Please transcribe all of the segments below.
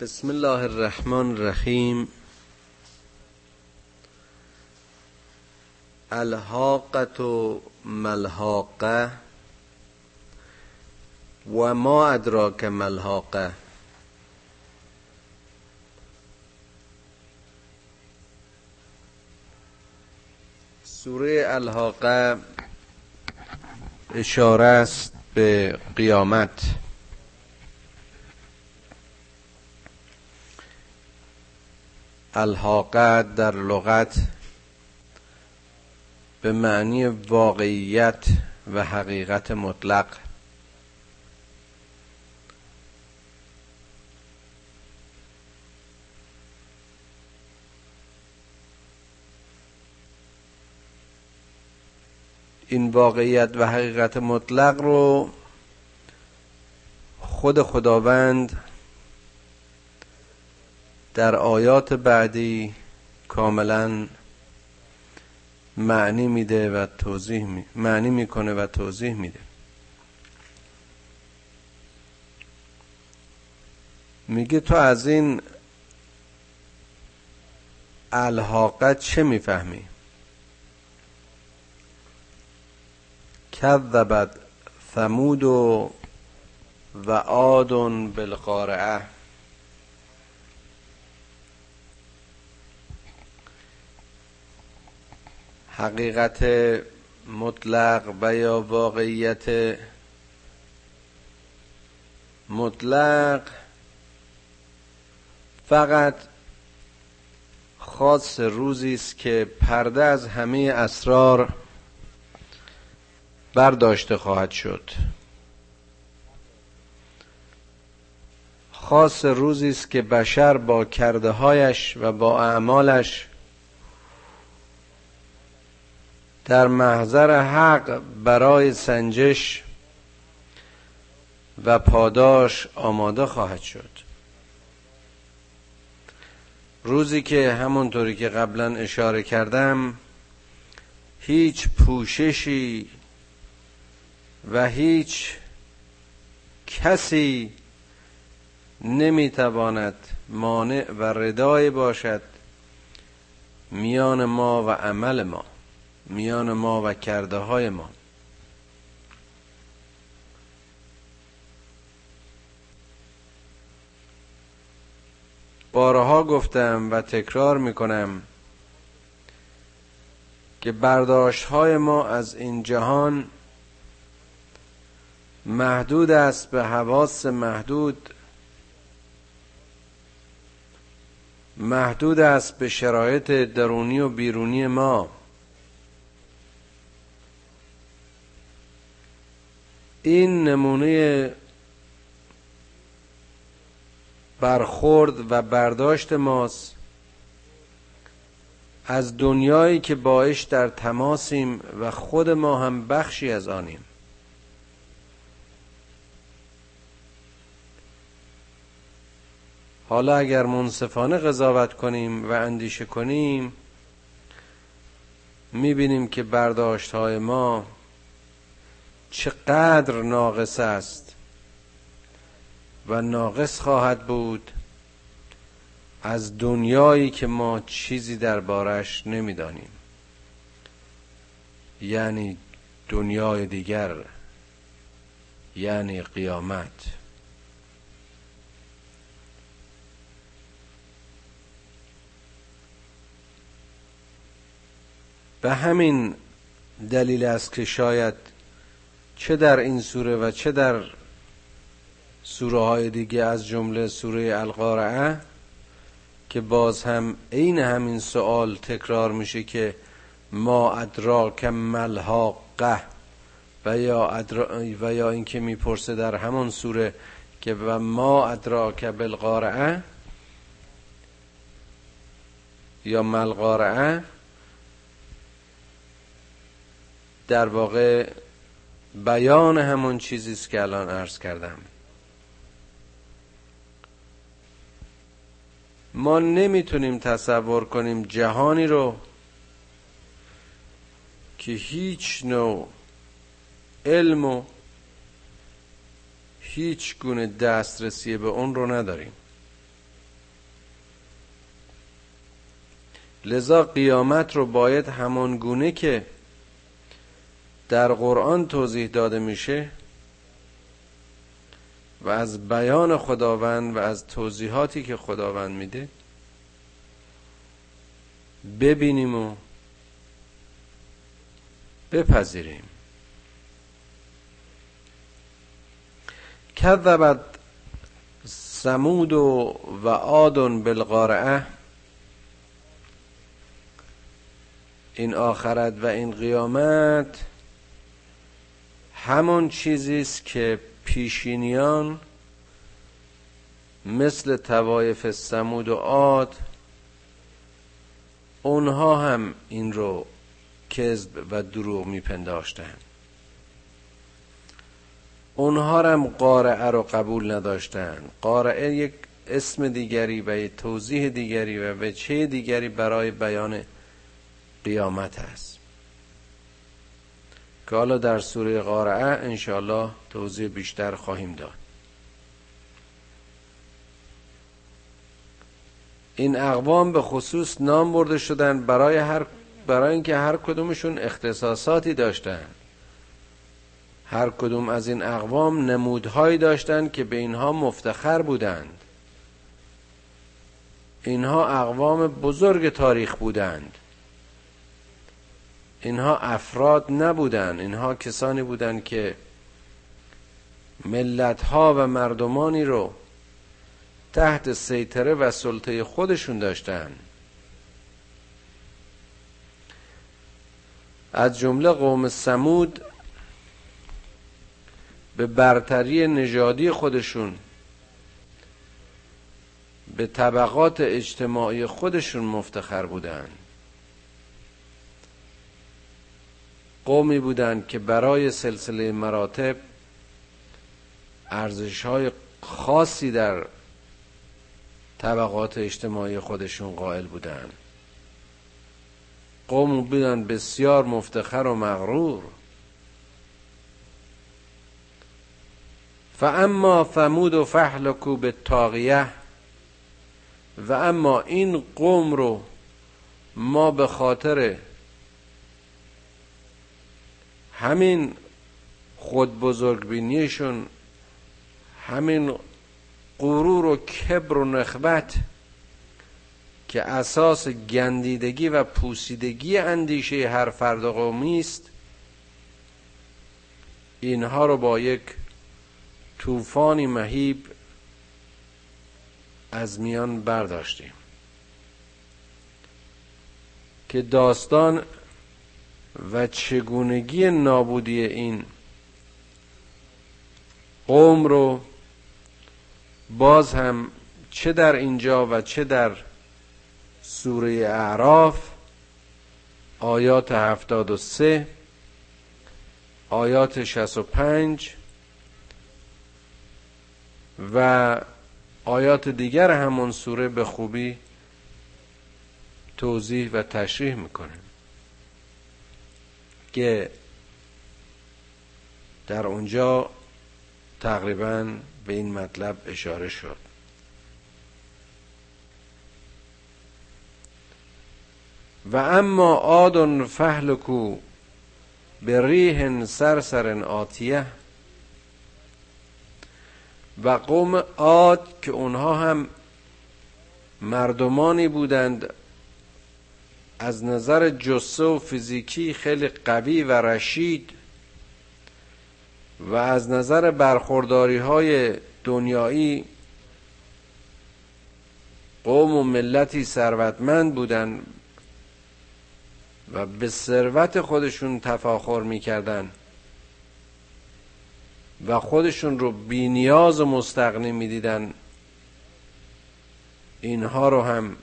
بسم الله الرحمن الرحیم. الحاقت و ملحاقه و ما ادراک ملحاقه سوره الحاقه اشاره است به قیامت. الحاقه در لغت به معنی واقعیت و حقیقت مطلق. این واقعیت و حقیقت مطلق رو خود خداوند در آیات بعدی کاملا معنی میده و توضیح می... معنی می‌کنه و توضیح میده. میگه تو از این الحاقت چه می‌فهمی؟ کذبت ثمود و عاد بالقارعه. حقیقت مطلق و یا واقعیت مطلق فقط خاص روزی است که پرده از همه اسرار برداشته خواهد شد. خاص روزی است که بشر با کرده هایش و با اعمالش در محضر حق برای سنجش و پاداش آماده خواهد شد. روزی که همونطوری که قبلا اشاره کردم هیچ پوششی و هیچ کسی نمی‌تواند مانع و ردای باشد میان ما و عمل ما. میان ما و کرده های ما. بارها گفتم و تکرار می‌کنم که برداشت های ما از این جهان محدود است به حواس محدود محدود است به شرایط درونی و بیرونی ما. این نمونه برخورد و برداشت ماست از دنیایی که باش در تماسیم و خود ما هم بخشی از آنیم. حالا اگر منصفانه قضاوت کنیم و اندیشه کنیم می‌بینیم که برداشت های ما چقدر ناقص است و ناقص خواهد بود از دنیایی که ما چیزی دربارش نمی‌دانیم. یعنی دنیای دیگر یعنی قیامت. به همین دلیل است که شاید چه در این سوره و چه در سوره های دیگه از جمله سوره القارعه که باز هم عین همین سوال تکرار میشه که ما ادراک ملحاقه و یا و یا اینکه می‌پرسه در همون سوره که و ما ادراک بالقارعه یا ملقارعه در واقع بیان همون چیزی است که الان عرض کردم. ما نمی‌تونیم تصور کنیم جهانی رو که هیچ نوع علم و هیچ گونه دسترسی به اون رو نداریم. لذا قیامت رو باید همان گونه که در قرآن توضیح داده میشه و از بیان خداوند و از توضیحاتی که خداوند میده ببینیم و بپذیریم. کذبت سمود و آدن بالقارعه. این آخرت و این قیامت همون چیزی است که پیشینیان مثل توایف سمود و عاد اونها هم این رو کذب و دروغ میپنداشتن اونها هم قارعه رو قبول نداشتن قارعه یک اسم دیگری و یک توضیح دیگری و به چه دیگری برای بیان قیامت است. که حالا در سوره قارعه انشاءالله توضیح بیشتر خواهیم داد. این اقوام به خصوص نام برده شدن برای هر برای اینکه هر کدومشون اختصاصاتی داشتن. هر کدوم از این اقوام نمودهایی داشتند که به اینها مفتخر بودند. اینها اقوام بزرگ تاریخ بودند. اینها افراد نبودند اینها کسانی بودند که ملتها و مردمانی رو تحت سیطره و سلطه خودشون داشتن. از جمله قوم سمود به برتری نژادی خودشون به طبقات اجتماعی خودشون مفتخر بودند قومی بودند که برای سلسله مراتب ارزش های خاصی در طبقات اجتماعی خودشون قائل بودند. قوم بودند بسیار مفتخر و مغرور. فاما فمود و فحلکو به تاقیه و اما این قوم رو ما به خاطر همین خود بزرگبینیشون همین غرور و کبر و نخبت که اساس گندیدگی و پوسیدگی اندیشه هر فرد قومی است اینها رو با یک طوفانی مهیب از میان برداشتیم. که داستان و چگونگی نابودی این قوم رو باز هم چه در اینجا و چه در سوره اعراف آیات هفتاد و سه آیات شست و پنج و آیات دیگر همون سوره به خوبی توضیح و تشریح می‌کنه. که در اونجا تقریبا به این مطلب اشاره شد. و اما آدن فهلکو به ریح سرسر آتیه و قوم عاد که اونها هم مردمانی بودند از نظر جسه و فیزیکی خیلی قوی و رشید و از نظر برخورداری های دنیایی قوم و ملتی ثروتمند بودند و به ثروت خودشون تفاخر می‌کردن و خودشون رو بینیاز و مستقنی می‌دیدن اینها رو هم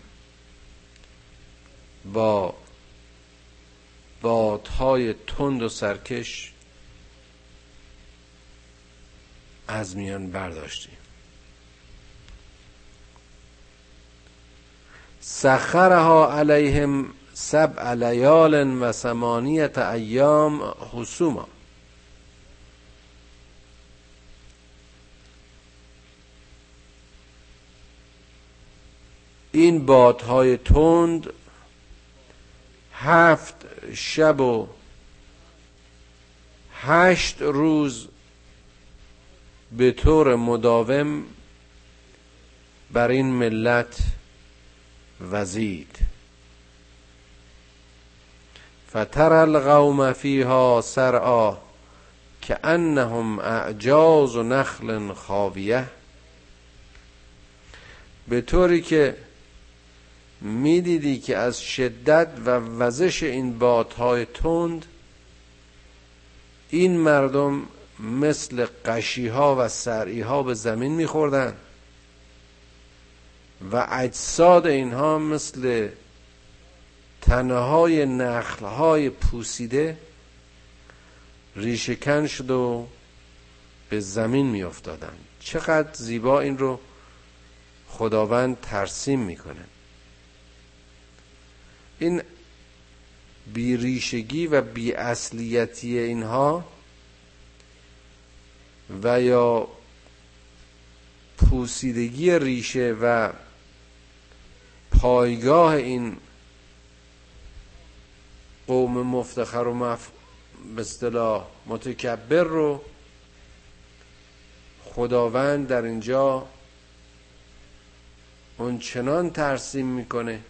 با بادهای تند و سرکش از میان برداشتیم. سخرها علیهم سبع لیال و ثمانیت ایام حسوما. این بادهای تند هفت شب و هشت روز به طور مداوم بر این ملت وزید. فتر القوم فیها سرعا که انهم اعجاز و نخل خاویه. به طوری که می‌دیدی که از شدت و وزش این بادهای تند این مردم مثل قشی ها و سرعی ها به زمین میخوردن و اجساد اینها مثل تنهای نخل های پوسیده ریشکن شد و به زمین می افتادن. چقدر زیبا این رو خداوند ترسیم می‌کنه این بیریشگی و بی اصلیتی اینها و یا پوسیدگی ریشه و پایگاه این قوم مفتخر و مف... به اصطلاح متکبر رو خداوند در اینجا اون چنان ترسیم می‌کنه.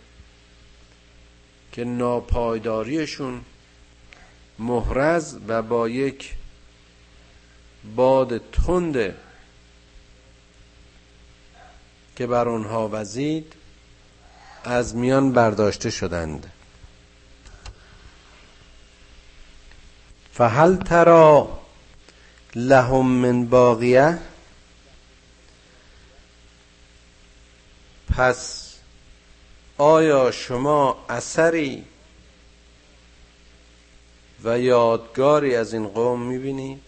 که ناپایداریشون محرز و با یک باد تند که بر آنها وزید از میان برداشته شدند. فهل ترا لهم من باقیه پس آیا شما اثری و یادگاری از این قوم می‌بینید؟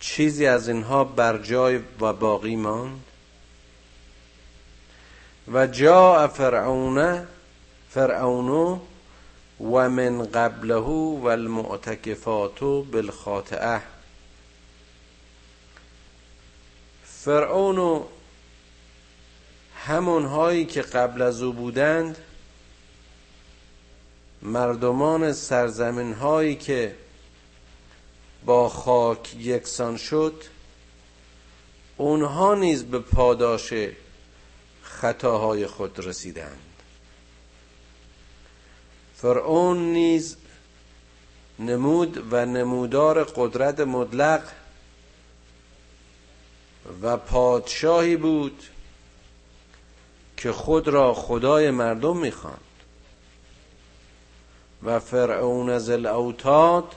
چیزی از اینها بر جای و باقی ماند؟ و جا فرعون فرعون و من قبله و المعتکفات بالخاطئه. فرعون همونهایی که قبل از او بودند مردمان سرزمین هایی که با خاک یکسان شد اونها نیز به پاداش خطاهای خود رسیدند. فرعون نیز نمود و نمودار قدرت مطلق و پادشاهی بود که خود را خدای مردم می‌خواند. و فرعون از الاوتاد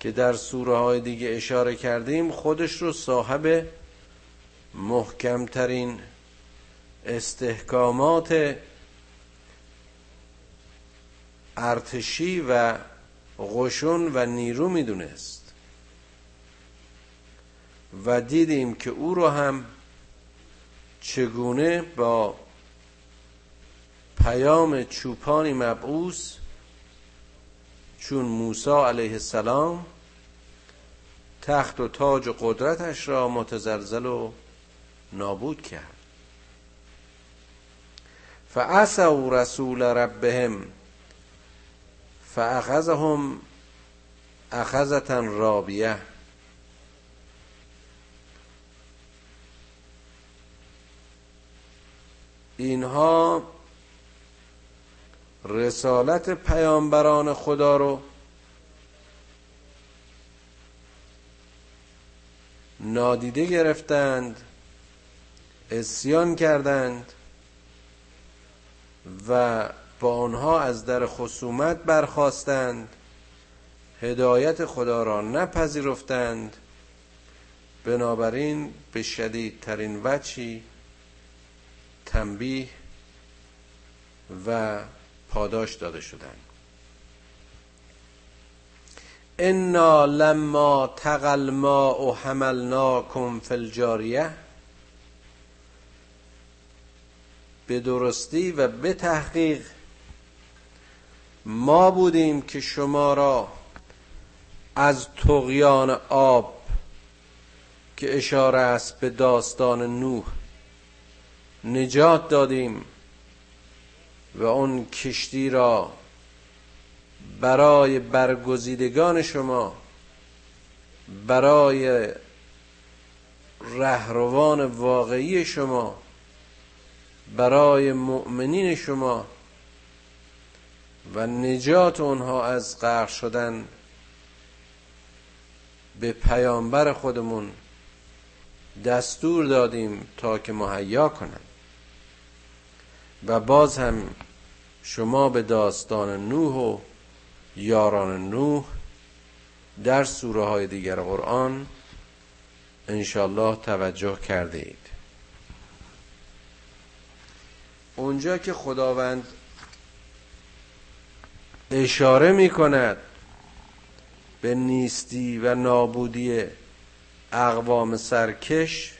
که در سوره های دیگه اشاره کردیم خودش رو صاحب محکمترین استحکامات ارتشی و قشون و نیرو می‌دونست. و دیدیم که او رو هم چگونه با پیام چوپانی مبعوث چون موسی علیه السلام تخت و تاج و قدرتش را متزلزل و نابود کرد. فعصوا رسول ربهم فاخذهم اخذتا رابیه. اینها رسالت پیامبران خدا رو نادیده گرفتند اسیان کردند و با آنها از در خصومت برخواستند هدایت خدا را نپذیرفتند. بنابراین به شدیدترین وچی تنبیه و پاداش داده شدند انا لما تقل ما و حملناکم فی الجاریه به درستی و به تحقیق ما بودیم که شما را از تقیان آب که اشاره است به داستان نوح نجات دادیم و اون کشتی را برای برگزیدگان شما برای رهروان واقعی شما برای مؤمنین شما و نجات اونها از غرق شدن به پیامبر خودمون دستور دادیم تا که مهیا کنند. و باز هم شما به داستان نوح و یاران نوح در سوره های دیگر قرآن انشالله توجه کرده اید. اونجا که خداوند اشاره می کند به نیستی و نابودی اقوام سرکش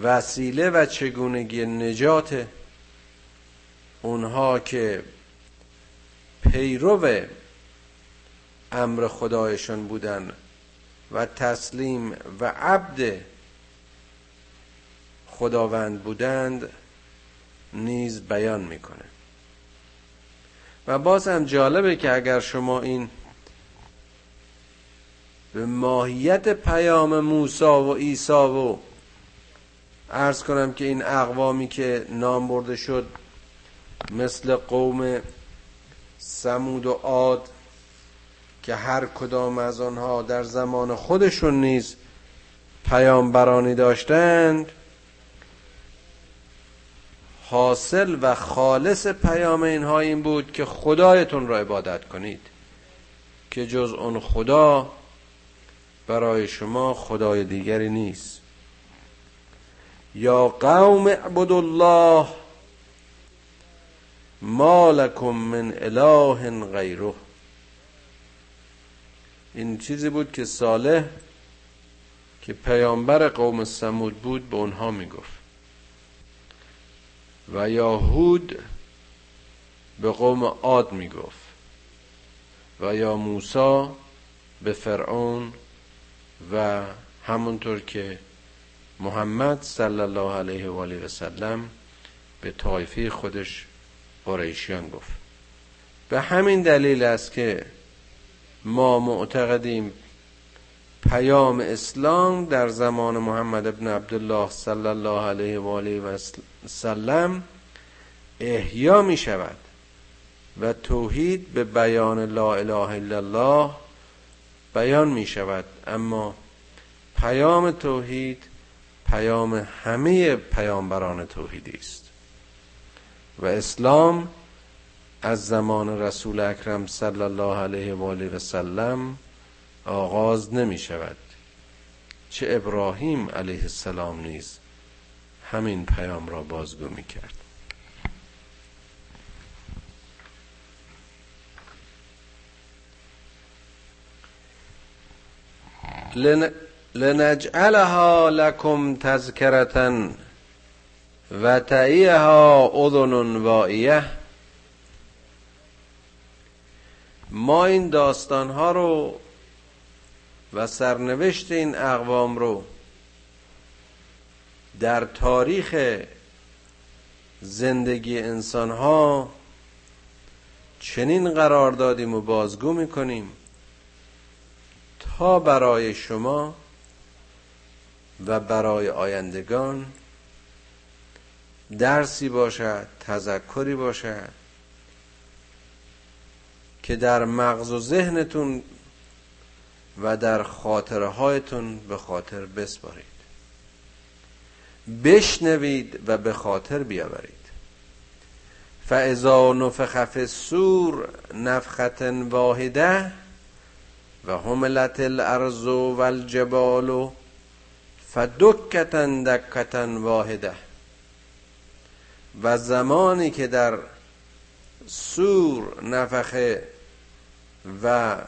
وسیله و چگونگی نجات اونها که پیرو امر خدایشان بودن و تسلیم و عبد خداوند بودند نیز بیان می‌کنه. و باز هم جالبه که اگر شما این به ماهیت پیام موسی و عیسی و ارز کنم که این اقوامی که نام برده شد مثل قوم سمود و عاد که هر کدام از آنها در زمان خودشون نیز پیامبرانی داشتند حاصل و خالص پیام اینها این بود که خدایتون را عبادت کنید که جز اون خدا برای شما خدای دیگری نیست. یا قوم اعبدوا الله ما لکم من اله غیره. این چیزی بود که صالح که پیامبر قوم سمود بود به اونها می‌گفت. و یاهود به قوم عاد می‌گفت. و یا موسی به فرعون و همونطور که محمد صلی الله علیه و آله و سلم به طایفه خودش قریشیان گفت. به همین دلیل است که ما معتقدیم پیام اسلام در زمان محمد ابن عبدالله صلی الله علیه و آله و سلم احیا می شود و توحید به بیان لا اله الا الله بیان می شود. اما پیام توحید پیام همه پیامبران توحیدی است. و اسلام از زمان رسول اکرم صلی الله علیه و آله و سلم آغاز نمی شود. چه ابراهیم علیه السلام نیز همین پیام را بازگو می کرد. لنجعلها لكم تذکرتا و تعیها اذن وائیه ما این داستان ها رو و سرنوشت این اقوام رو در تاریخ زندگی انسان ها چنین قرار دادیم و بازگو می‌کنیم تا برای شما و برای آیندگان درسی باشد تذکری باشد که در مغز و ذهنتون و در خاطره هایتون به خاطر بسپارید. بشنوید و به خاطر بیاورید. فاذا نفخ فی السور نفخت واحده و هملت الارض والجبال فدکتا دکتا واحده. و زمانی که در سور نفخه و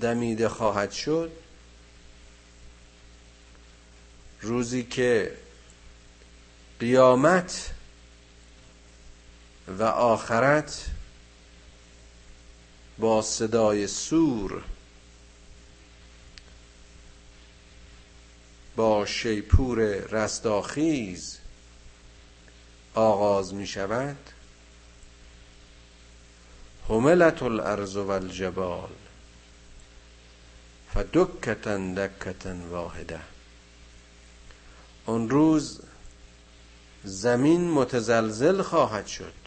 دمیده خواهد شد روزی که قیامت و آخرت با صدای سور با شیپور رستاخیز آغاز می شود هملت الارض و الجبال فدکتن دکتن واحده. اون روز زمین متزلزل خواهد شد.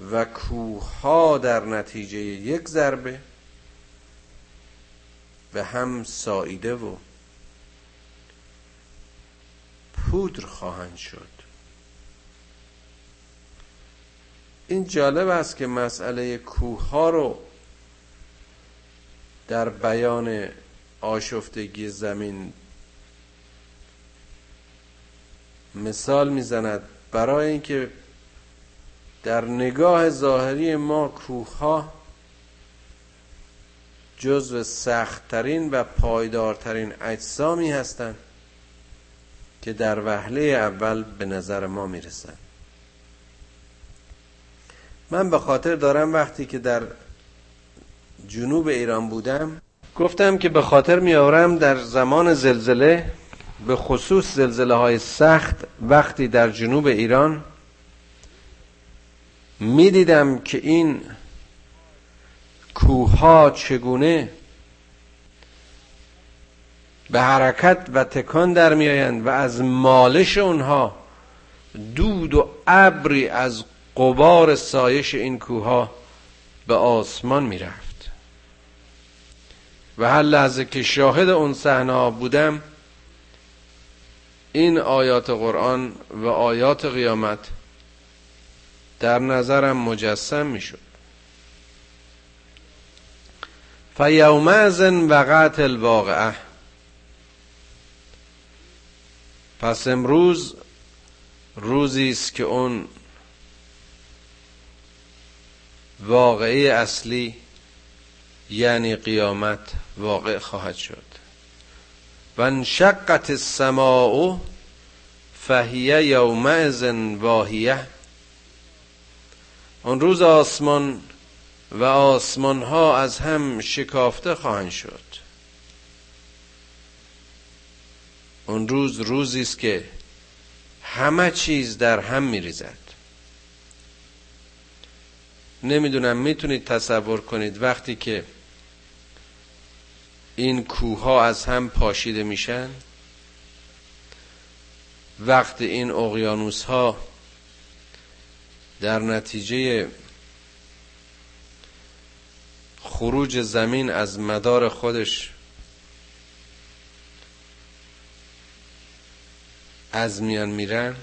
و کوه در نتیجه یک ضربه به هم ساییده و پودر خواهند شد. این جالب است که مسئله کوه ها رو در بیان آشفتگی زمین مثال می‌زند. برای اینکه در نگاه ظاهری ما کوه ها جزو سختترین و پایدارترین اجسامی هستند که در وهله اول به نظر ما می‌رسند. من به خاطر دارم وقتی که در جنوب ایران بودم گفتم که به خاطر میآورم در زمان زلزله به خصوص زلزله های سخت وقتی در جنوب ایران می‌دیدم که این کوه چگونه به حرکت و تکان در میآیند و از مالش اونها دود و ابری از قبار سایش این کوه به آسمان می‌رفت. و هر لحظه که شاهد اون صحنه بودم این آیات قرآن و آیات قیامت در نظرم مجسم می‌شد. فیومئذ وقعت الواقعه. پس امروز روزی است که اون واقعه اصلی یعنی قیامت واقع خواهد شد. و انشقت السماء فهیه یومئذ واهیه. اون روز آسمان و آسمان ها از هم شکافته خواهند شد. اون روز روزی است که همه چیز در هم میریزد. نمی‌دونم می‌تونید تصور کنید وقتی که این کوه ها از هم پاشیده میشن وقتی این اقیانوس ها در نتیجه خروج زمین از مدار خودش از میان میرن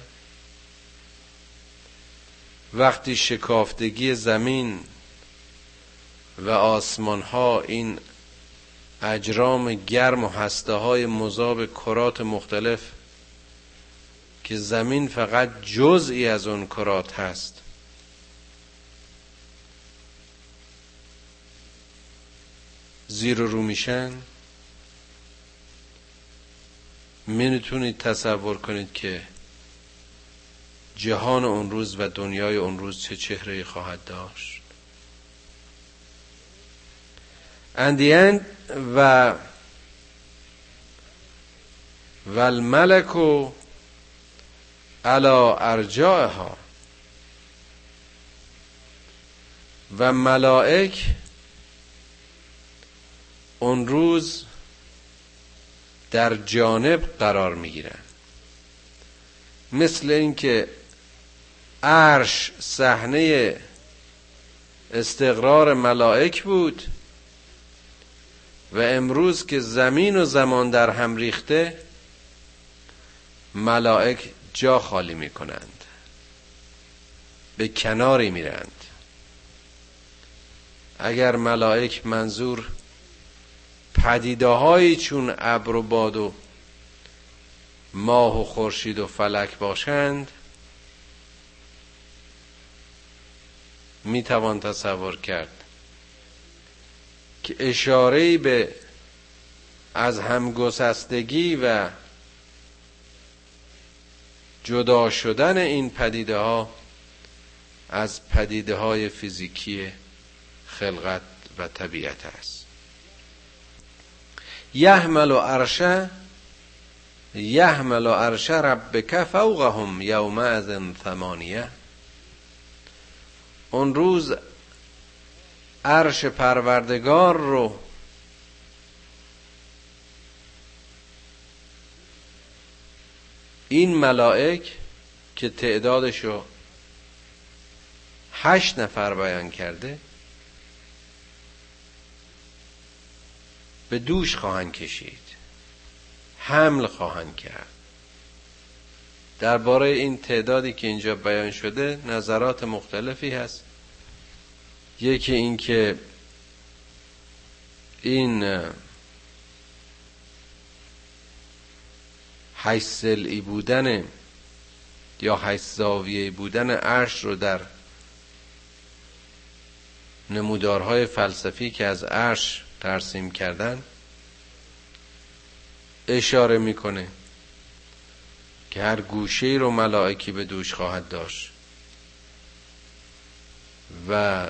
وقتی شکافتگی زمین و آسمان ها این اجرام گرم و هسته های مذاب کرات مختلف که زمین فقط جزئی از اون کرات هست. زیر رو میشن. می‌تونید تصور کنید که جهان اون روز و دنیای اون روز چه چهره خواهد داشت. اندیان و و الملک و علا ارجاعها. و ملائک اون روز در جانب قرار می‌گیرن مثل اینکه عرش صحنه استقرار ملائک بود و امروز که زمین و زمان در هم ریخته ملائک جا خالی می کنند به کناری میرند. اگر ملائک منظور پدیده چون ابر و باد و ماه و خورشید و فلک باشند می توان تصور کرد که اشاره به از همگسستگی و جدا شدن این پدیده ها از پدیده های فیزیکی خلقت و طبیعت است. یحمل عرشه یحمل عرش ربک فوقهم یومئذ ثمانیه. اون روز عرش پروردگار رو این ملائک که تعدادشو هشت نفر بیان کرده به دوش خواهند کشید. حمل خواهند کرد. درباره این تعدادی که اینجا بیان شده نظرات مختلفی هست. یکی اینکه این هشت سلعی بودن یا هشت زاویه بودن عرش رو در نمودارهای فلسفی که از عرش ترسیم کردن اشاره می‌کنه که هر گوشه رو ملائکی به دوش خواهد داشت و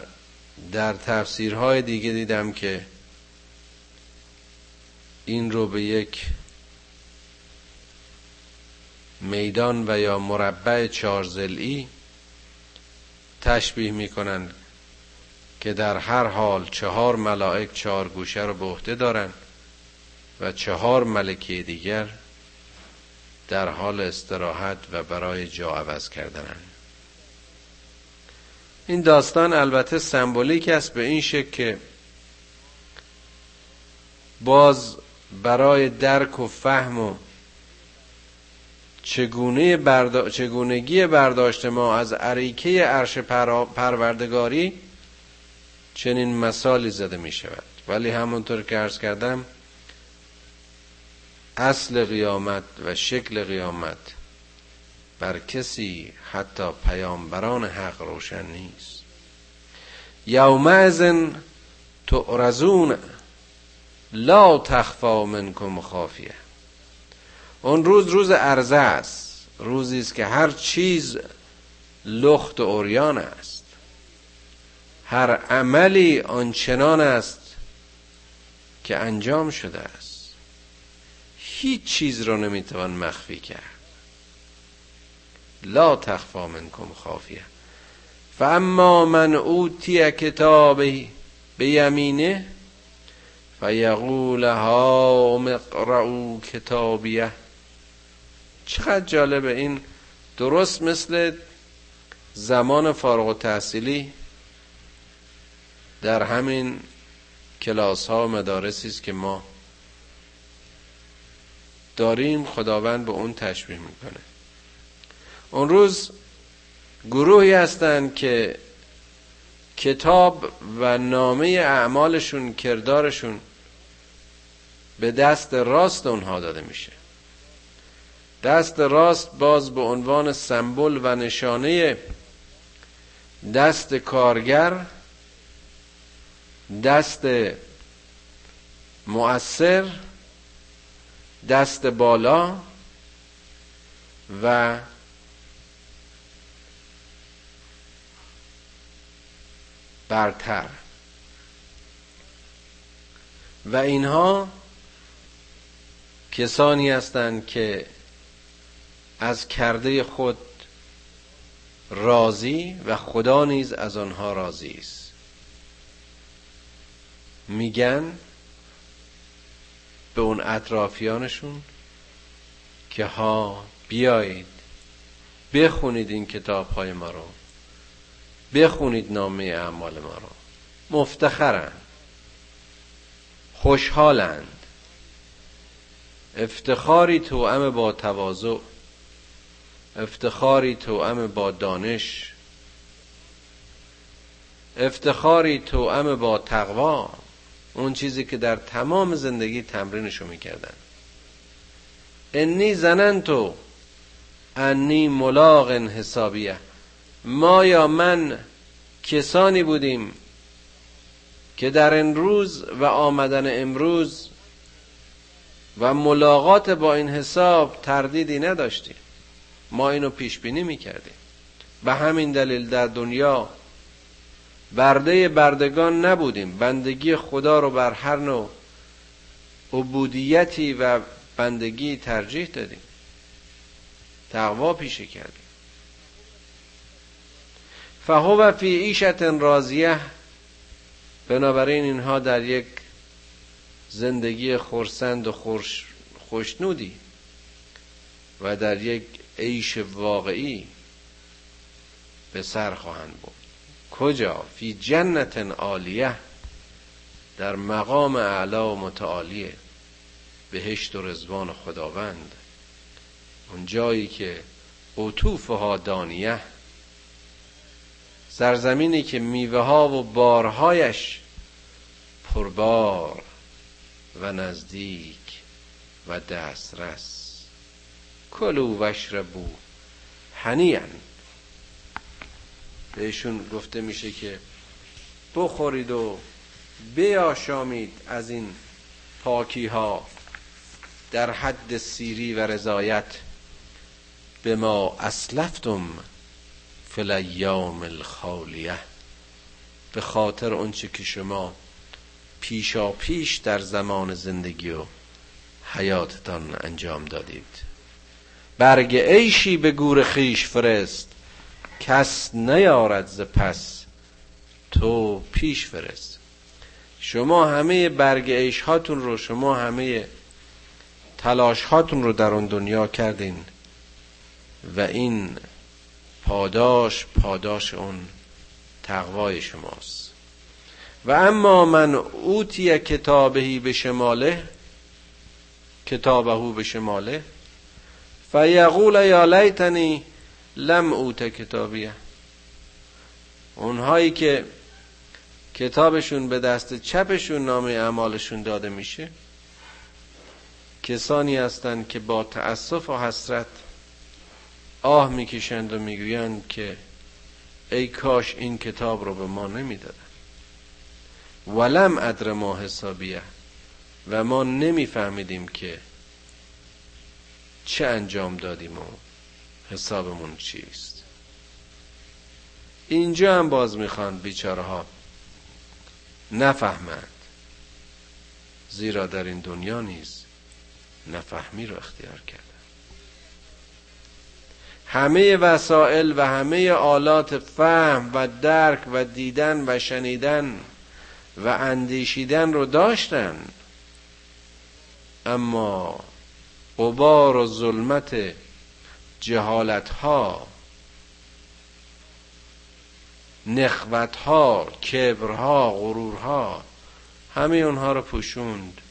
در تفسیرهای دیگه دیدم که این رو به یک میدان و یا مربع چارزلی تشبیه می‌کنند. که در هر حال چهار ملائک چهار گوشه رو به عهده دارند و چهار ملکه دیگر در حال استراحت و برای جا عوض کردن این داستان البته سمبولیک است به این شکل که باز برای درک و فهم و چگونه بردا... چگونگی برداشت ما از عریکه عرش پروردگاری چنین مثالی زده می شود. ولی همونطور که عرض کردم اصل قیامت و شکل قیامت بر کسی حتی پیامبران حق روشن نیست. یومئذ تعرضون لا تخفا منکم خافیه. اون روز روز عرضه است. روزی است که هر چیز لخت و اوریان است. هر عملی آنچنان است که انجام شده است. هیچ چیز را نمی‌توان مخفی کرد. لا تخفا منکم خافیه. فاما من اوتی کتابی به یمینه فیقول ها مقرعو کتابیه. چقدر جالبه. این درست مثل زمان فارغ و تحصیلی در همین کلاس ها و مدارسی است که ما داریم خداوند به اون تشبیه می‌کنه. اون روز گروهی هستند که کتاب و نامه اعمالشون کردارشون به دست راست اونها داده میشه. دست راست باز به عنوان سمبل و نشانه دست کارگر دست مؤثر دست بالا و برتر. و اینها کسانی هستند که از کرده خود راضی و خدا نیز از آنها راضی است. میگن به اون اطرافیانشون که ها بیایید بخونید این کتاب های ما رو بخونید نامه اعمال ما رو. مفتخرند خوشحالند. افتخاری توأم با تواضع افتخاری توأم با دانش افتخاری توأم با تقوا. اون چیزی که در تمام زندگی تمرینشو می‌کردن. انی زننتو انی ملاق حسابیه. ما یا من کسانی بودیم که در این روز و آمدن امروز و ملاقات با این حساب تردیدی نداشتیم. ما اینو پیش بینی می‌کردیم. به همین دلیل در دنیا برده بردگان نبودیم. بندگی خدا رو بر هر نوع عبودیتی و بندگی ترجیح دادیم. تقوا پیشه کردیم. فهو فی عیشت راضیه. بنابراین اینها در یک زندگی خورسند و خوش خوشنودی و در یک عیش واقعی به سر خواهند بود کجا؟ فی جنت عالیه. در مقام اعلا و متعالیه. بهشت و رزوان خداوند. اون جایی که عطوفها دانیه. سرزمینی که میوه ها و بارهایش پربار و نزدیک و دسترس. کلو وشربو هنیان بهشون گفته میشه که بخورید و بیاشامید از این پاکی ها در حد سیری و رضایت. به ما اسلفتم فی الایام الخالیه. به خاطر اونچه که شما پیشا پیش در زمان زندگی و حیاتتان انجام دادید. برگ عیشی به گور خیش فرست. کس نیارد ز پس تو پیش فرست. شما همه برگ عیش هاتون رو شما همه تلاش هاتون رو در اون دنیا کردین و این پاداش پاداش اون تقوای شماست. و اما من اوتی کتابهی به شماله کتابهو به شماله فیقول یا لیتنی لم اوت کتابیه اونهایی که کتابشون به دست چپشون نامه اعمالشون داده میشه کسانی هستند که با تأسف و حسرت آه می‌کشند و می‌گویند که ای کاش این کتاب رو به ما نمی‌دادن. ولم ادر ما حسابیه. و ما نمیفهمیدیم که چه انجام دادیم و حسابمون چیست؟ اینجا هم باز می‌خوان بیچاره ها نفهمند. زیرا در این دنیا نیز نفهمی رو اختیار کرد همه وسایل و همه آلات فهم و درک و دیدن و شنیدن و اندیشیدن رو داشتن. اما قبار و ظلمت جهالت ها نخوت ها کبرها غرورها همه اونها رو پوشوند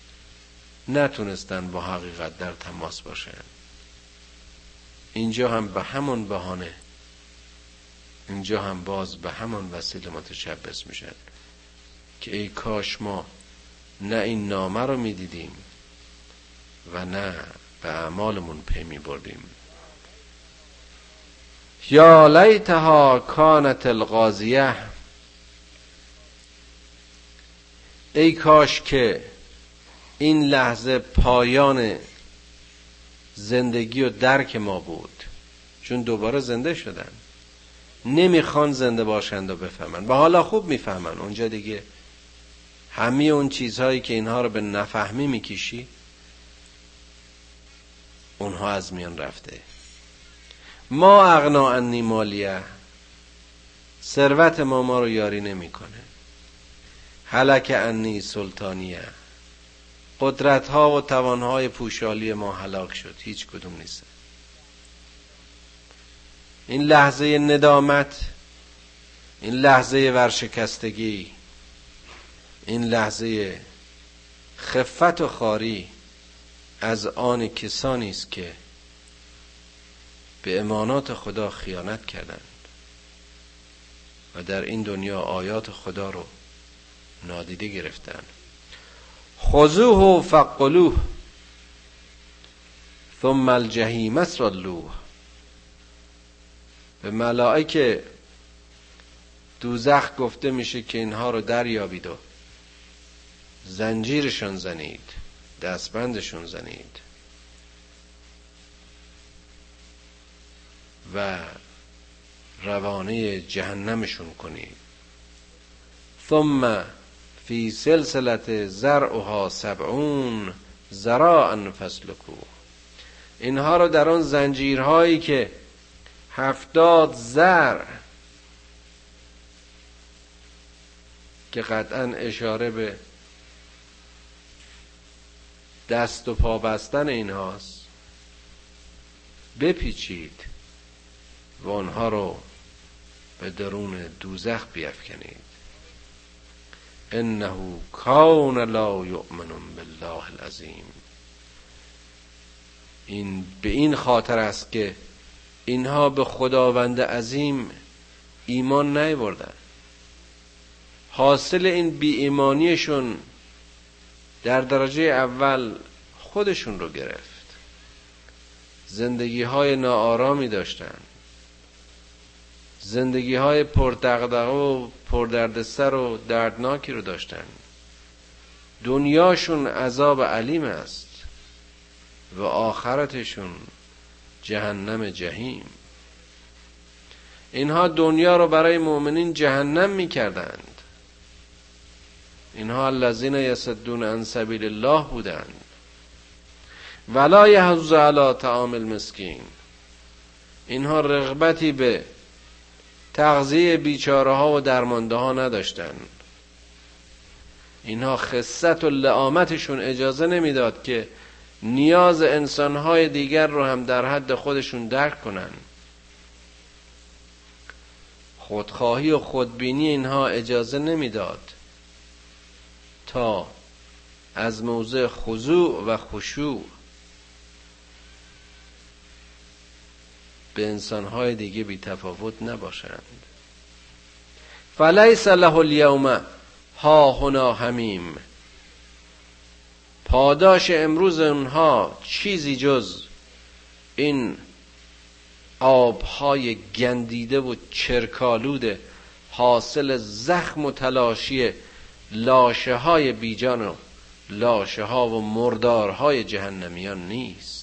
نتونستن با حقیقت در تماس باشن. اینجا هم به همون بهانه اینجا هم باز به همون وسیله متشبس میشن که ای کاش ما نه این نامه رو می‌دیدیم و نه به اعمالمون پی می بردیم یا لیتها کانت القاضیه ای کاش که این لحظه پایان زندگی و درک ما بود. چون دوباره زنده شدن. نمی‌خوان زنده باشند و بفهمن. و حالا خوب می‌فهمن. اونجا دیگه همه اون چیزهایی که اینها رو به نفهمی می‌کشی اونها از میان رفته. ما اغنا انی مالیه. ثروت ما ما رو یاری نمی‌کنه. حلک انی سلطانیه. قدرت ها و توان های پوشالی ما هلاک شد. هیچ کدوم نیست. این لحظه ندامت این لحظه ورشکستگی این لحظه خفت و خاری از آن کسانی است که به امانات خدا خیانت کردند و در این دنیا آیات خدا رو نادیده گرفتند خذوه فقلوه ثم الجحیم صلوه. به ملائکه دوزخ گفته میشه که اینها رو دریابید و زنجیرشون زنید دستبندشون زنید. و روانه جهنمشون کنید ثم فی سلسلت زرعها سبعون زراعا فسلکو اینها رو در آن زنجیرهایی که هفتاد زر که قطعا اشاره به دست و پا بستن اینهاست بپیچید. و آنها رو به درون دوزخ بیافکنید انه کان لا یؤمن بالله العظیم. این به این خاطر است که اینها به خداوند عظیم ایمان نیاوردن حاصل این بی ایمانیشون در درجه اول خودشون رو گرفت. زندگی های ناآرامی داشتن زندگی های پردقدقه و پردردسر و دردناکی رو داشتن. دنیاشون عذاب علیم است و آخرتشون جهنم جهیم. اینها دنیا رو برای مؤمنین جهنم می‌کردند. اینها الذین یصدون عن سبیل الله بودند. ولا یحض علی طعام المسکین. اینها رغبتی به تغذیه بیچاره ها و درمانده ها نداشتن. اینها خصت و لعامتشون اجازه نمی‌داد که نیاز انسانهای دیگر رو هم در حد خودشون درک کنن. خودخواهی و خودبینی اینها اجازه نمی‌داد تا از موضع خضوع و خشوع به انسانهای دیگه بی تفاوت نباشند. فلیس له اليوم ها هنا همیم پاداش امروز اونها چیزی جز این آبهای گندیده و چرکالود حاصل زخم و تلاشی لاشه های بیجان و لاشه ها و مردارهای جهنمیان نیست.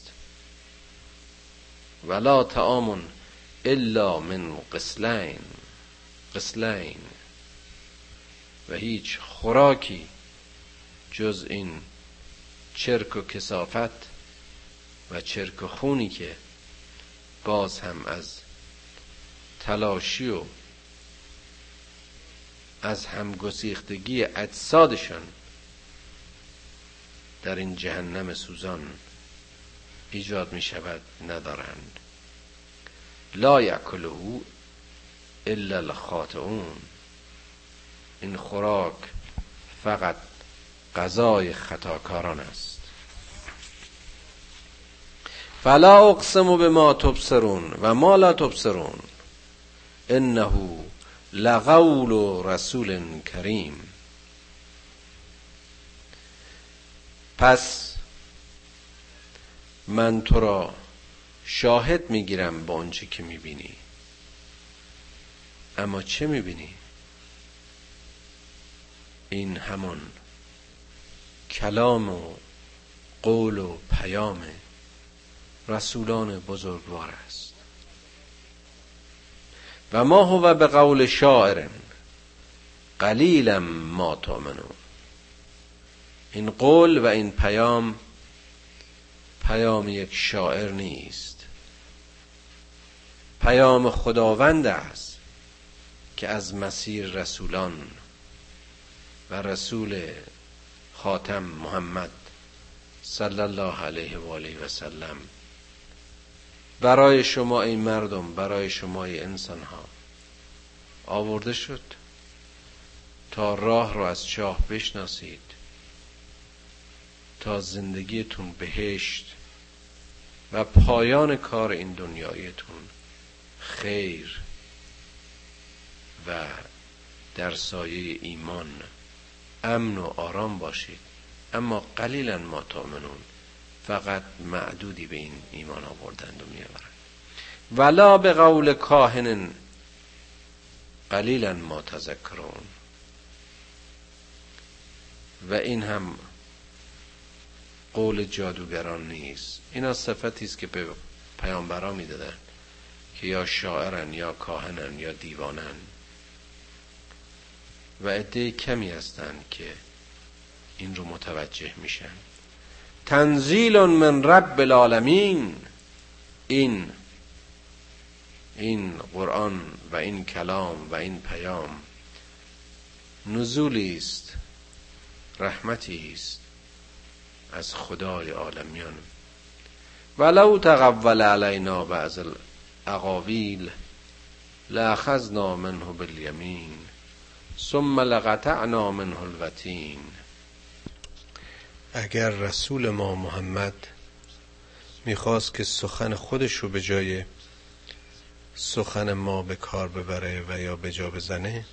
ولا تعامن الا من قسلین قسلین و هیچ خوراکی جز این چرک و کسافت و چرک و خونی که باز هم از تلاشی و از همگسیختگی اجسادشان در این جهنم سوزان ایجاد می شود ندارند. لا یکله الا الخاطئون. این خوراک فقط غذای خطاکاران است. فلا اقسم به ما تبصرون و ما لا تبصرون. انه لقول رسول کریم. پس من تو را شاهد می‌گیرم با آنچه که می‌بینی. اما چه می‌بینی؟ این همان کلام و قول و پیام رسولان بزرگوار است. و ما هو به قول شاعر قلیلا ما تامنون این قول و این پیام پیام یک شاعر نیست. پیام خداوند است که از مسیر رسولان و رسول خاتم محمد صلی الله علیه و آله و سلم. برای شما این مردم برای شما این انسان ها آورده شد تا راه رو از چاه بشناسید تا زندگیتون بهشت و پایان کار این دنیایتون خیر و در سایه ایمان امن و آرام باشید. اما قلیلا ما تامنون فقط معدودی به این ایمان آوردند و میآورند. ولا به قول کاهن قلیلا ما تذکرون. و این هم قول جادوگران نیست. اینا صفتی است که به پیامبرا می‌دادن که یا شاعرن یا کاهنن یا دیوانن. و عده کمی هستند که این رو متوجه میشن. تنزیل من رب العالمین. این این قرآن و این کلام و این پیام نزولی است رحمتی است. از خدای عالمیان ولو تقول علینا بعض الاقاویل لاخذنا منه بالیمین ثم لقطعنا منه الوتین. اگر رسول ما محمد می‌خواست که سخن خودش رو به جای سخن ما به کار ببره و یا به جا بزنه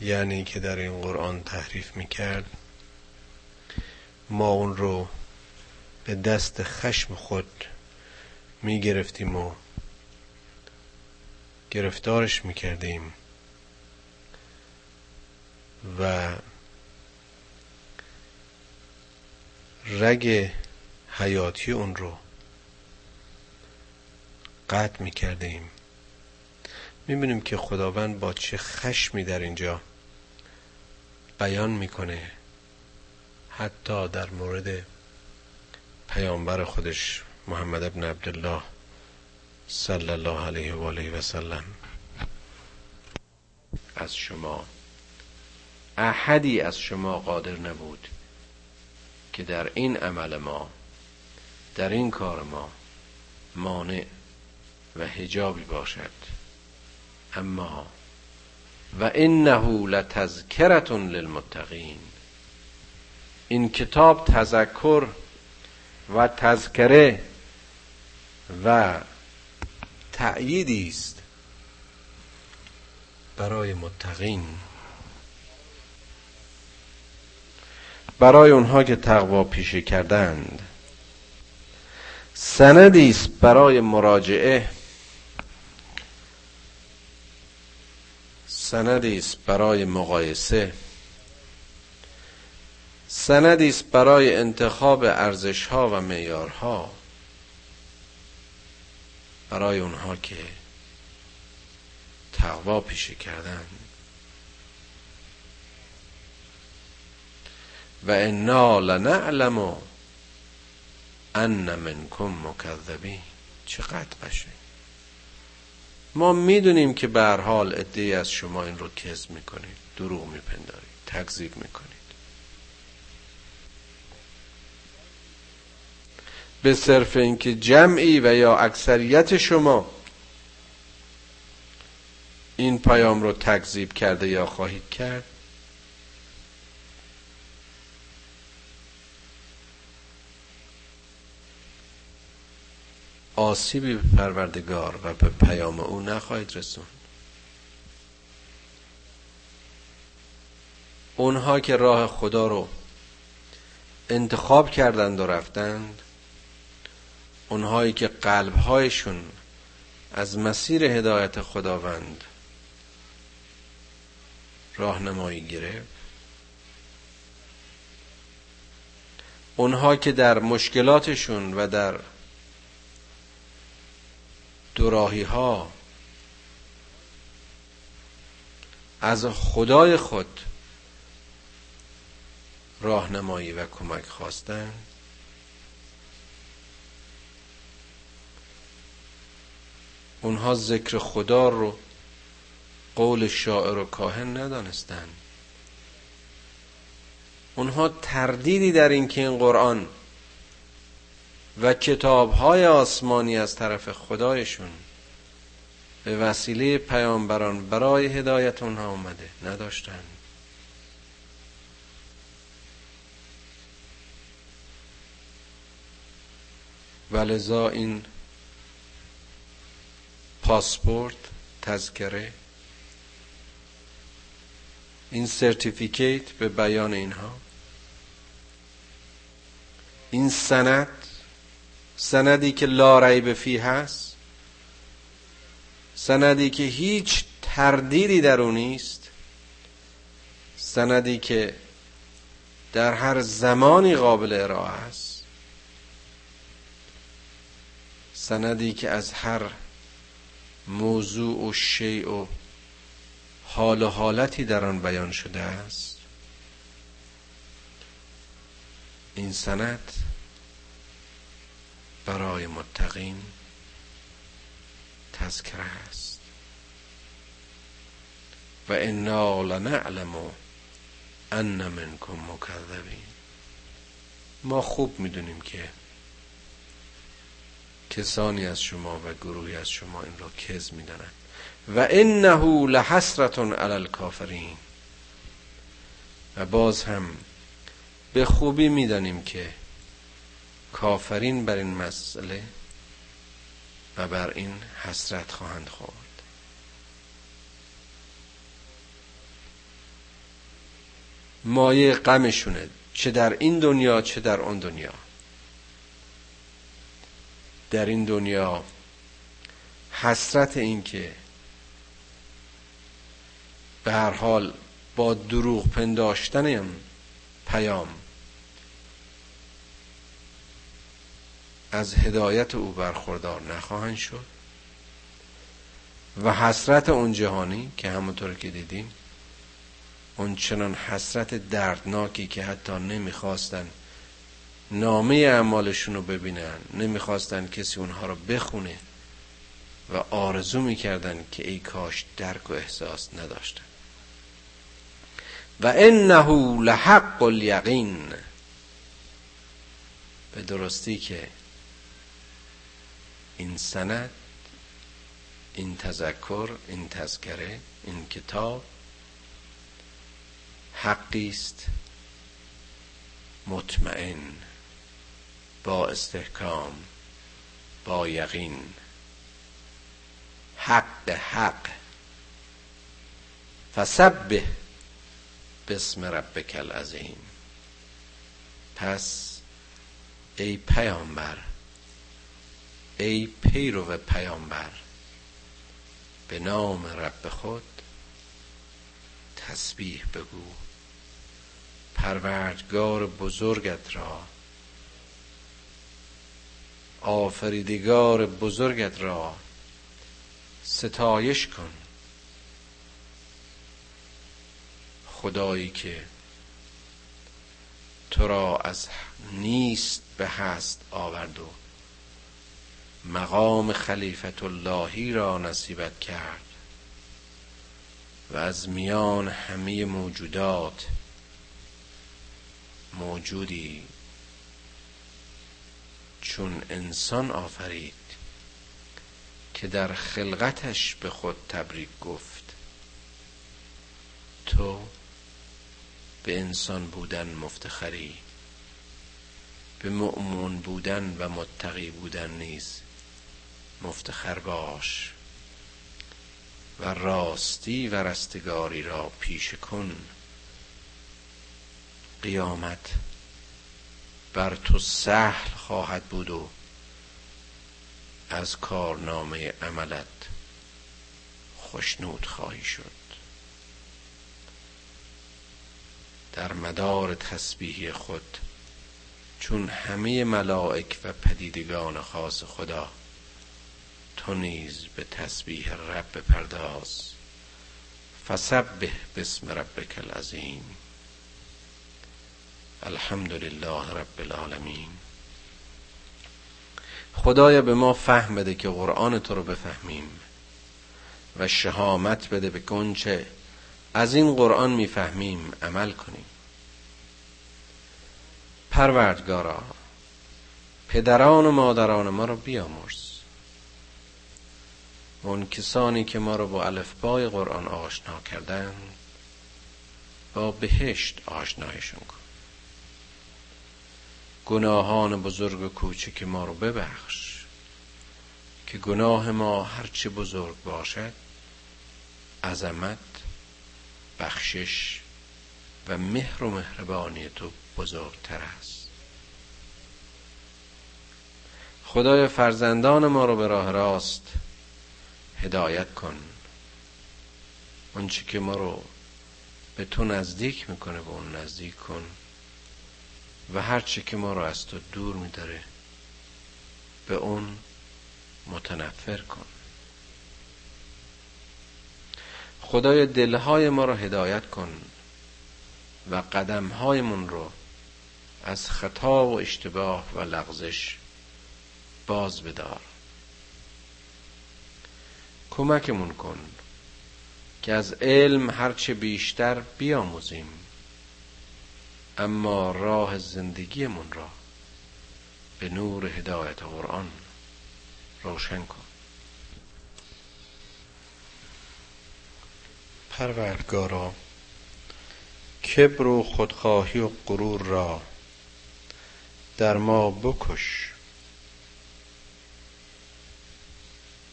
یعنی که در این قرآن تحریف می‌کرد ما اون رو به دست خشم خود می‌گرفتیم و گرفتارش می‌کردیم. و رگ حیاتی اون رو قطع می‌کردیم. می‌بینیم که خداوند با چه خشمی در اینجا بیان می‌کنه. حتی در مورد پیامبر خودش محمد ابن عبدالله صلی الله علیه و آله و سلم. از شما. احدی از شما قادر نبود که در این عمل ما در این کار ما مانع و حجابی باشد. اما و انه لتذکرتون للمتقین. این کتاب تذکر و تذکره و تأییدی است برای متقین. برای اونها که تقوا پیشه کردند. سندی است برای مراجعه. سندی است برای مقایسه. سندی است برای انتخاب ارزش ها و معیارها برای اونها که تقوا پیشه کردن. و انا لنعلم ان منکم مکذبین. چقدر قشنگ ما می‌دونیم که به حال ادعی از شما این رو کذب می‌کنید دروغ میپندارید تکذیب می‌کنید به صرف اینکه جمعی و یا اکثریت شما این پیام رو تکذیب کرده یا خواهید کرد. آسیبی به پروردگار و به پیام او نخواهید رسوند. اونها که راه خدا رو انتخاب کردند و رفتند اونهایی که قلبهایشون از مسیر هدایت خداوند راهنمایی گرفت اونها که در مشکلاتشون و در دوراهی ها از خدای خود راهنمایی و کمک خواستن اونها ذکر خدا رو قول شاعر و کاهن ندانستند اونها تردیدی در اینکه این قرآن و کتاب های آسمانی از طرف خدایشون به وسیله پیامبران برای هدایت اونها اومده نداشتن. ولذا این پاسپورت تذکره. این سرتیفیکیت به بیان اینها. این سند سندی که لا ریب فی هست سندی که هیچ تردیدی در اون نیست سندی که در هر زمانی قابل ارائه است سندی که از هر موضوع و شیء و حال و حالتی در آن بیان شده است. این سند برای متقین تذکره است. و انا لنعلم ان منکم مکذبین. ما خوب می‌دونیم که کسانی از شما و گروهی از شما این را کز می‌دانند. و انه لحسرت علی الکافرین. و باز هم به خوبی می‌دانیم که کافرین بر این مسئله و بر این حسرت خواهند خورد. مایه غمشونه چه در این دنیا چه در آن دنیا. در این دنیا حسرت این که به هر حال با دروغ پنداشتن پیام از هدایت او برخوردار نخواهند شد و حسرت اون جهانی که همونطور که دیدیم اون چنان حسرت دردناکی که حتی نمی‌خواستن نامه اعمالشون رو ببینن. نمی‌خواستن کسی اونها رو بخونه و آرزو می‌کردن که ای کاش درک و احساس نداشتن. و انه لحق الیقین. به درستی که این سند این تذکر این تذکره این کتاب حقی است مطمئن. با استحکام با یقین. حق حق. فسبه بسم ربک العظیم. پس ای پیامبر ای پیرو پیامبر به نام رب خود تسبیح بگو. پروردگار بزرگت را آفریدگار بزرگت را ستایش کن. خدایی که تو را از نیست به هست آورد و مقام خلیفت اللهی را نصیبت کرد و از میان همه موجودات موجودی چون انسان آفرید که در خلقتش به خود تبریک گفت. تو به انسان بودن مفتخری به مؤمن بودن و متقی بودن نیز مفتخر باش و راستی و رستگاری را پیش کن. قیامت بر تو سهل خواهد بود و از کارنامه عملت خوشنود خواهی شد. در مدار تسبیح خود چون همه ملائک و پدیدگان خاص خدا تو نیز به تسبیح رب پرداز. فسبح بسم ربک العظیم. الحمد لله رب العالمین. خدایا به ما فهم بده که قرآن تو رو بفهمیم و شهامت بده به گنچه از این قرآن می‌فهمیم عمل کنیم. پروردگارا پدران و مادران ما رو بیامرز. اون کسانی که ما رو با الفبای قرآن آشنا کردن با بهشت آشنایشون کن. گناهان بزرگ و کوچک ما رو ببخش که گناه ما هرچه بزرگ باشد عظمت بخشش و مهر و مهربانی تو بزرگتر است. خدای فرزندان ما رو به راه راست هدایت کن. اونچه که ما رو به تو نزدیک می‌کنه به اون نزدیک کن. و هرچه که ما رو از تو دور میداره به اون متنفر کن. خدای دلهای ما رو هدایت کن و قدمهایمون رو از خطا و اشتباه و لغزش باز بدار. کمکمون کن که از علم هرچه بیشتر بیاموزیم. اما راه زندگیمون را به نور هدایت قرآن روشن کن. پروردگارا کبر و خودخواهی و غرور را در ما بکش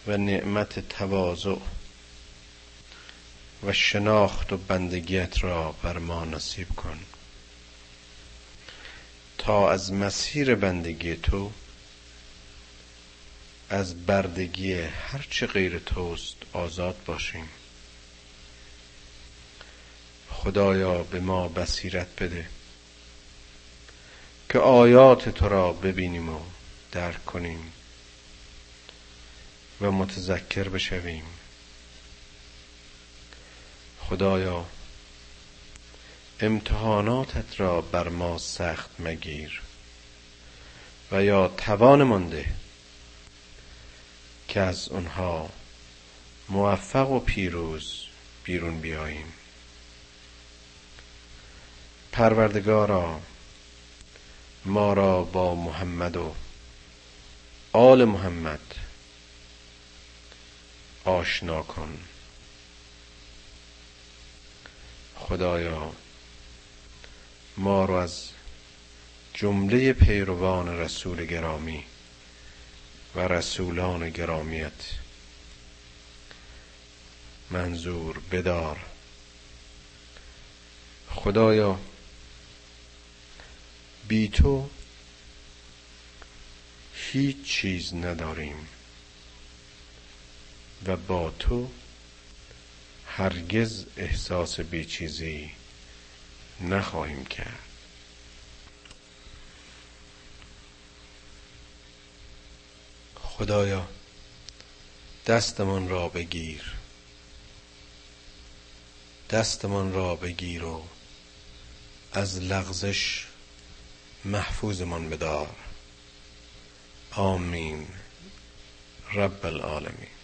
و نعمت تواضع و شناخت و بندگیت را بر ما نصیب کن. تا از مسیر بندگی تو از بردگی هرچه غیر توست آزاد باشیم. خدایا به ما بصیرت بده که آیات تو را ببینیم و درک کنیم و متذکر بشویم. خدایا امتحاناتت را بر ما سخت مگیر و یا توان مانده که از آنها موفق و پیروز بیرون بیاییم. پروردگارا ما را با محمد و آل محمد آشنا کن. خدایا ما را از جمله پیروان رسول گرامی و رسولان گرامیت منظور بدار. خدایا بی تو هیچ چیز نداریم و با تو هرگز احساس بیچیزی نخواهیم کرد. خدایا دستمان را بگیر. دستمان را بگیر و از لغزش محفوظمان بدار. آمین. رب العالمین.